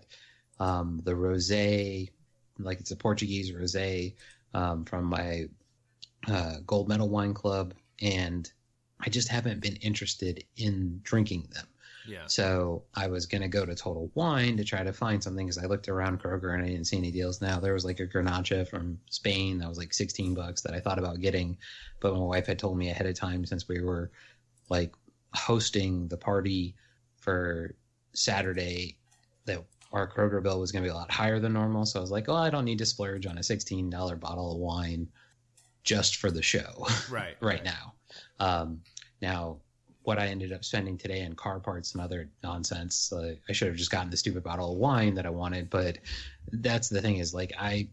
um, the rosé, like it's a Portuguese rosé um, from my uh, gold medal wine club, and I just haven't been interested in drinking them. Yeah. So I was going to go to Total Wine to try to find something because I looked around Kroger and I didn't see any deals. Now there was like a Grenache from Spain that was like 16 bucks that I thought about getting, but my wife had told me ahead of time since we were like hosting the party for Saturday that our Kroger bill was going to be a lot higher than normal. So I was like, oh, I don't need to splurge on a $16 bottle of wine just for the show Right. right now. Um, now, what I ended up spending today on car parts and other nonsense, uh, I should have just gotten the stupid bottle of wine that I wanted. But that's the thing is like I,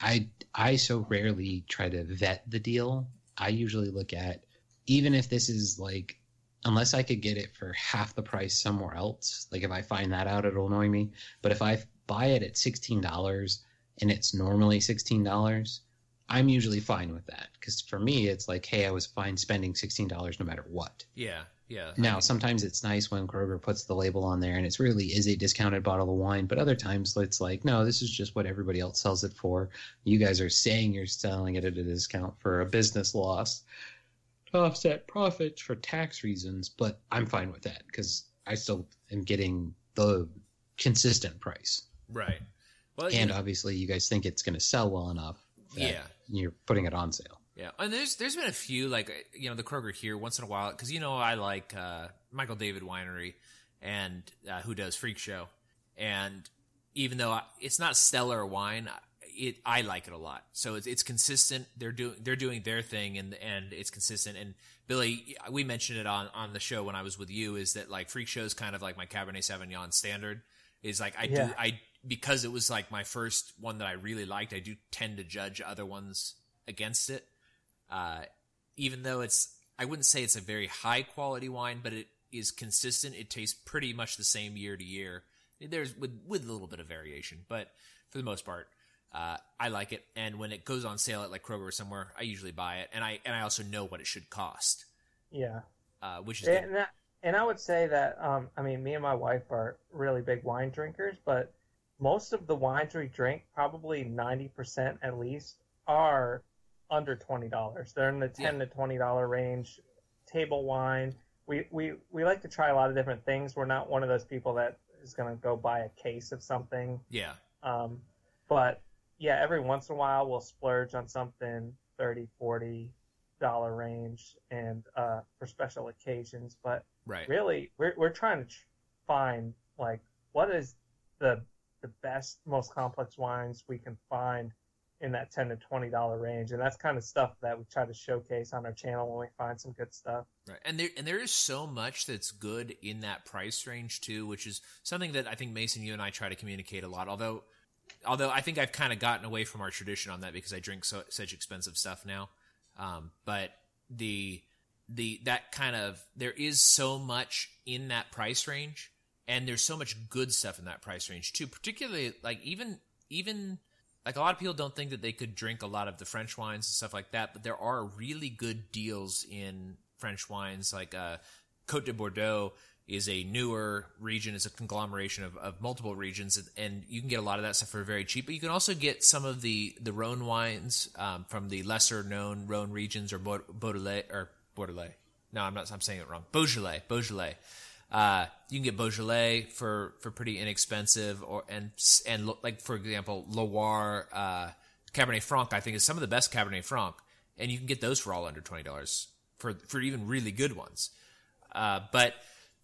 I, I so rarely try to vet the deal. I usually look at even if this is like unless I could get it for half the price somewhere else. Like if I find that out, it'll annoy me. But if I buy it at sixteen dollars and it's normally sixteen dollars, I'm usually fine with that because for me, it's like, hey, I was fine spending sixteen dollars no matter what. Yeah. Yeah. I Now, mean, sometimes it's nice when Kroger puts the label on there and it's really is a discounted bottle of wine, but other times it's like, no, this is just what everybody else sells it for. You guys are saying you're selling it at a discount for a business loss to offset profits for tax reasons, but I'm fine with that because I still am getting the consistent price. right. Well, you And know, obviously, you guys think it's going to sell well enough. that yeah. You're putting it on sale. Yeah, and there's there's been a few like you know the Kroger here once in a while because you know I like uh, Michael David Winery and uh, who does Freak Show, and even though I, it's not stellar wine, it I like it a lot. So it's it's consistent. They're doing they're doing their thing and and it's consistent. And Billy, we mentioned it on on the show when I was with you is that like Freak Show is kind of like my Cabernet Sauvignon standard. Is like I Yeah. do I because it was like my first one that I really liked. I do tend to judge other ones against it uh, even though it's I wouldn't say it's a very high quality wine, but it is consistent. It tastes pretty much the same year to year. There's with with a little bit of variation, but for the most part, uh, I like it. And when it goes on sale at like Kroger or somewhere, I usually buy it, and I and I also know what it should cost, Yeah. uh, which is. And that, and I would say that um, I mean, me and my wife are really big wine drinkers, but most of the wines we drink, probably ninety percent at least, are under twenty dollars. They're in the ten to twenty dollar range. Table wine. We, we we like to try a lot of different things. We're not one of those people that is going to go buy a case of something. yeah, Um, but yeah, every once in a while we'll splurge on something 30 40 dollar range and uh, for special occasions. But right. really, we're we're trying to find like what is the the best, most complex wines we can find in that ten to twenty dollar range, and that's kind of stuff that we try to showcase on our channel when we find some good stuff. Right. And there and there is so much that's good in that price range too, which is something that I think Mason you and I try to communicate a lot. Although although I think I've kind of gotten away from our tradition on that because I drink so, such expensive stuff now. Um, but the the that kind of there is so much in that price range and there's so much good stuff in that price range too, particularly like even even like a lot of people don't think that they could drink a lot of the French wines and stuff like that, but there are really good deals in French wines. Like uh, Cote de Bordeaux is a newer region, is a conglomeration of, of multiple regions, and, you can get a lot of that stuff for very cheap. But you can also get some of the the Rhone wines um, from the lesser known Rhone regions or Beaujolais or Bordelais. No, I'm not. I'm saying it wrong. Beaujolais, Beaujolais. Uh, you can get Beaujolais for, for pretty inexpensive, or and and like for example, Loire, uh, Cabernet Franc. I think is some of the best Cabernet Franc, and you can get those for all under twenty dollars for for even really good ones. Uh, but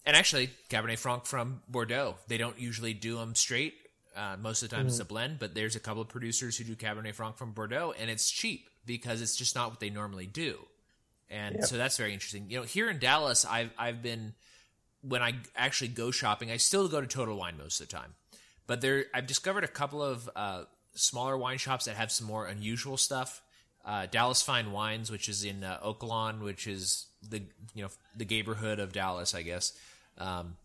and actually, Cabernet Franc from Bordeaux, they don't usually do them straight. Uh, most of the time, it's a blend. But there's a couple of producers who do Cabernet Franc from Bordeaux, and it's cheap because it's just not what they normally do. And Yep. so that's very interesting. You know, here in Dallas, I've I've been when I actually go shopping, I still go to Total Wine most of the time. But there, I've discovered a couple of uh, smaller wine shops that have some more unusual stuff. Uh, Dallas Fine Wines, which is in uh, Oaklawn, which is the you know the neighborhood of Dallas, I guess. Um,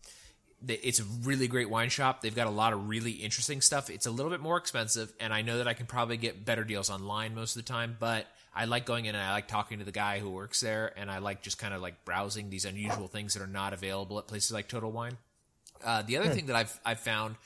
it's a really great wine shop. They've got a lot of really interesting stuff. It's a little bit more expensive, and I know that I can probably get better deals online most of the time. But I like going in and I like talking to the guy who works there, and I like just kind of like browsing these unusual things that are not available at places like Total Wine. Uh, the other thing that I've I've found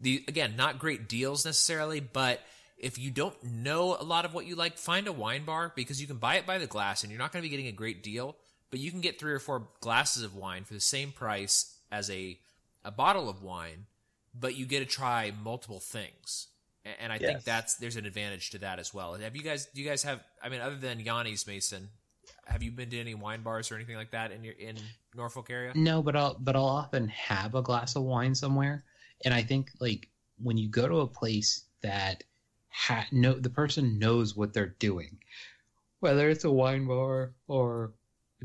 the again not great deals necessarily, but if you don't know a lot of what you like, find a wine bar because you can buy it by the glass and you're not going to be getting a great deal, but you can get three or four glasses of wine for the same price as a a bottle of wine, but you get to try multiple things. A- And I think that's there's an advantage to that as well. Have you guys? Do you guys have? I mean, other than Yanni's Mason, have you been to any wine bars or anything like that in your in Norfolk area? No, but I'll but I'll often have a glass of wine somewhere, and I think like when you go to a place that ha- no the person knows what they're doing, whether it's a wine bar or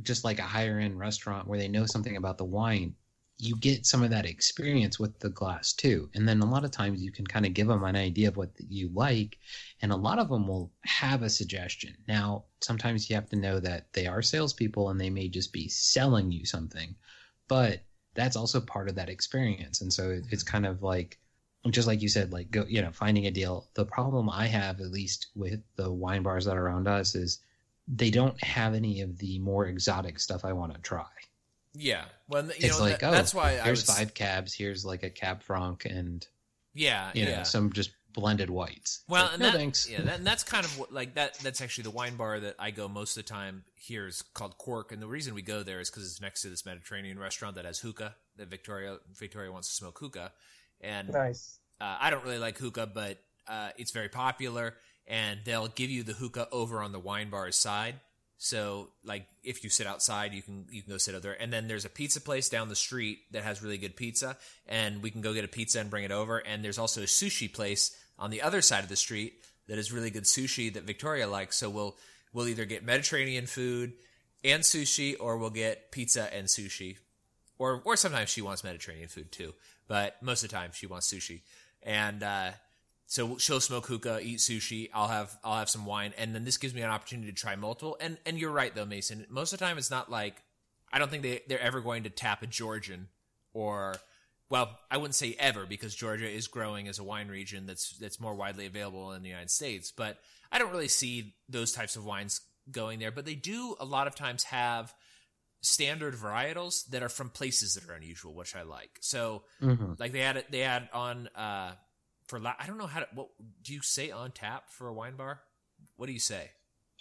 just like a higher end restaurant where they know something about the wine, you get some of that experience with the glass too. And then a lot of times you can kind of give them an idea of what you like, and a lot of them will have a suggestion. Now, sometimes you have to know that they are salespeople and they may just be selling you something, but that's also part of that experience. And so it's kind of like, just like you said, like go, you know, finding a deal. The problem I have, at least with the wine bars that are around us, is they don't have any of the more exotic stuff I want to try. Yeah. Well, you it's know, like, that- oh, that's why I here's was, five cabs, here's like a cab franc, and Yeah, you know yeah. some just blended whites. Well, like, and no that, thanks. yeah, that, and that's kind of what, like that. That's actually the wine bar that I go most of the time. Here is called Cork, and the reason we go there is because it's next to this Mediterranean restaurant that has hookah. That Victoria Victoria wants to smoke hookah, and Nice. uh, I don't really like hookah, but uh, it's very popular, and they'll give you the hookah over on the wine bar's side. So, like, if you sit outside, you can you can go sit out there, and then there's a pizza place down the street that has really good pizza, and we can go get a pizza and bring it over. And there's also a sushi place on the other side of the street that is really good sushi that Victoria likes. So we'll we'll either get Mediterranean food and sushi, or we'll get pizza and sushi, or or sometimes she wants Mediterranean food too, but most of the time she wants sushi. And uh, so she'll smoke hookah, eat sushi. I'll have I'll have some wine, and then this gives me an opportunity to try multiple. And and you're right though, Mason. Most of the time, it's not like I don't think they they're ever going to tap a Georgian or well, I wouldn't say ever because Georgia is growing as a wine region that's that's more widely available in the United States. But I don't really see those types of wines going there. But they do a lot of times have standard varietals that are from places that are unusual, which I like. So Mhm. like they had it, they had on uh for la- I don't know how to what do you say on tap for a wine bar? What do you say?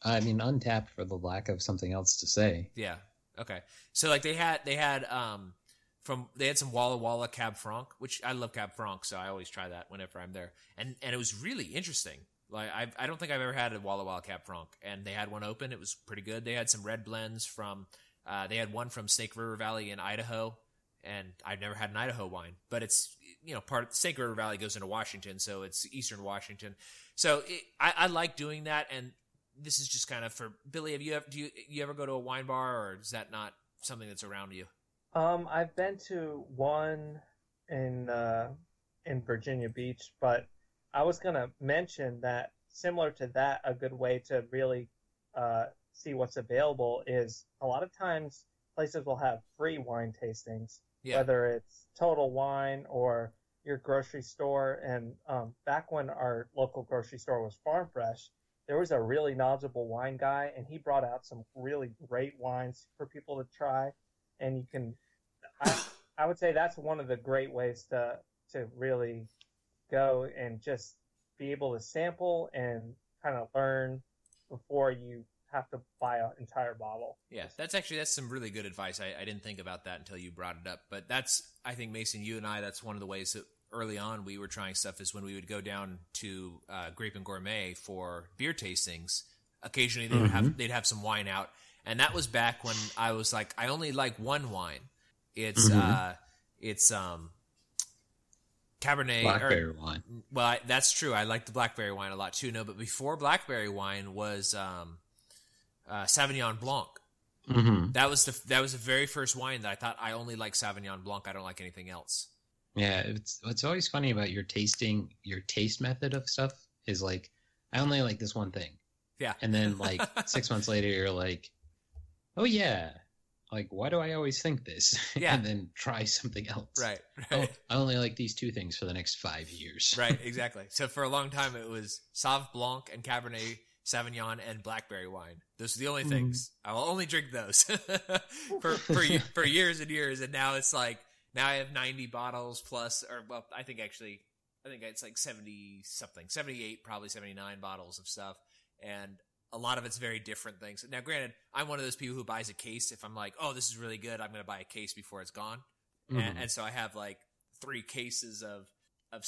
I mean, untapped for the lack of something else to say. Yeah. Okay. So like they had they had um from they had some Walla Walla Cab Franc, which I love Cab Franc, so I always try that whenever I'm there. And and it was really interesting. Like I I don't think I've ever had a Walla Walla Cab Franc, and they had one open. It was pretty good. They had some red blends from uh, they had one from Snake River Valley in Idaho, and I've never had an Idaho wine, but it's you know part of the Snake River Valley goes into Washington, so it's Eastern Washington. So it, I, I like doing that, and this is just kind of for Billy. Have you ever do you, you ever go to a wine bar, or is that not something that's around you? Um, I've been to one in uh, in Virginia Beach, but I was gonna mention that similar to that, a good way to really uh, see what's available is a lot of times places will have free wine tastings, Yeah, whether it's Total Wine or your grocery store. And um, back when our local grocery store was Farm Fresh, there was a really knowledgeable wine guy, and he brought out some really great wines for people to try. And you can, I, I would say that's one of the great ways to to really go and just be able to sample and kind of learn before you have to buy an entire bottle. yeah. That's actually that's some really good advice. I, I didn't think about that until you brought it up, but that's I think Mason, you and I, that's one of the ways that early on we were trying stuff is when we would go down to uh, Grape and Gourmet for beer tastings. Occasionally they would have they'd have some wine out, and that was back when I was like, I only like one wine. It's Mhm. uh, it's um, Cabernet. or- Blackberry wine. well, I, that's true. I like the blackberry wine a lot too. No, but before blackberry wine was um, uh, Sauvignon Blanc. hmm That was the that was the very first wine that I thought I only like Sauvignon Blanc. I don't like anything else. Yeah, it's what's always funny about your tasting, your taste method of stuff is like, I only like this one thing, Yeah, and then like six months later, you're like, oh yeah, like why do I always think this? Yeah. and then try something else. right, Oh, right, I only like these two things for the next five years. right, exactly. So for a long time, it was Sauv Blanc and Cabernet Sauvignon and blackberry wine. Those are the only Mhm. things I will only drink those for for for years and years. And now it's like now I have ninety bottles plus, or well, I think actually, I think it's like seventy something, seventy eight, probably seventy nine bottles of stuff, and a lot of it's very different things. Now, granted, I'm one of those people who buys a case if I'm like, oh, this is really good, I'm going to buy a case before it's gone. Mhm. and, and so I have like three cases of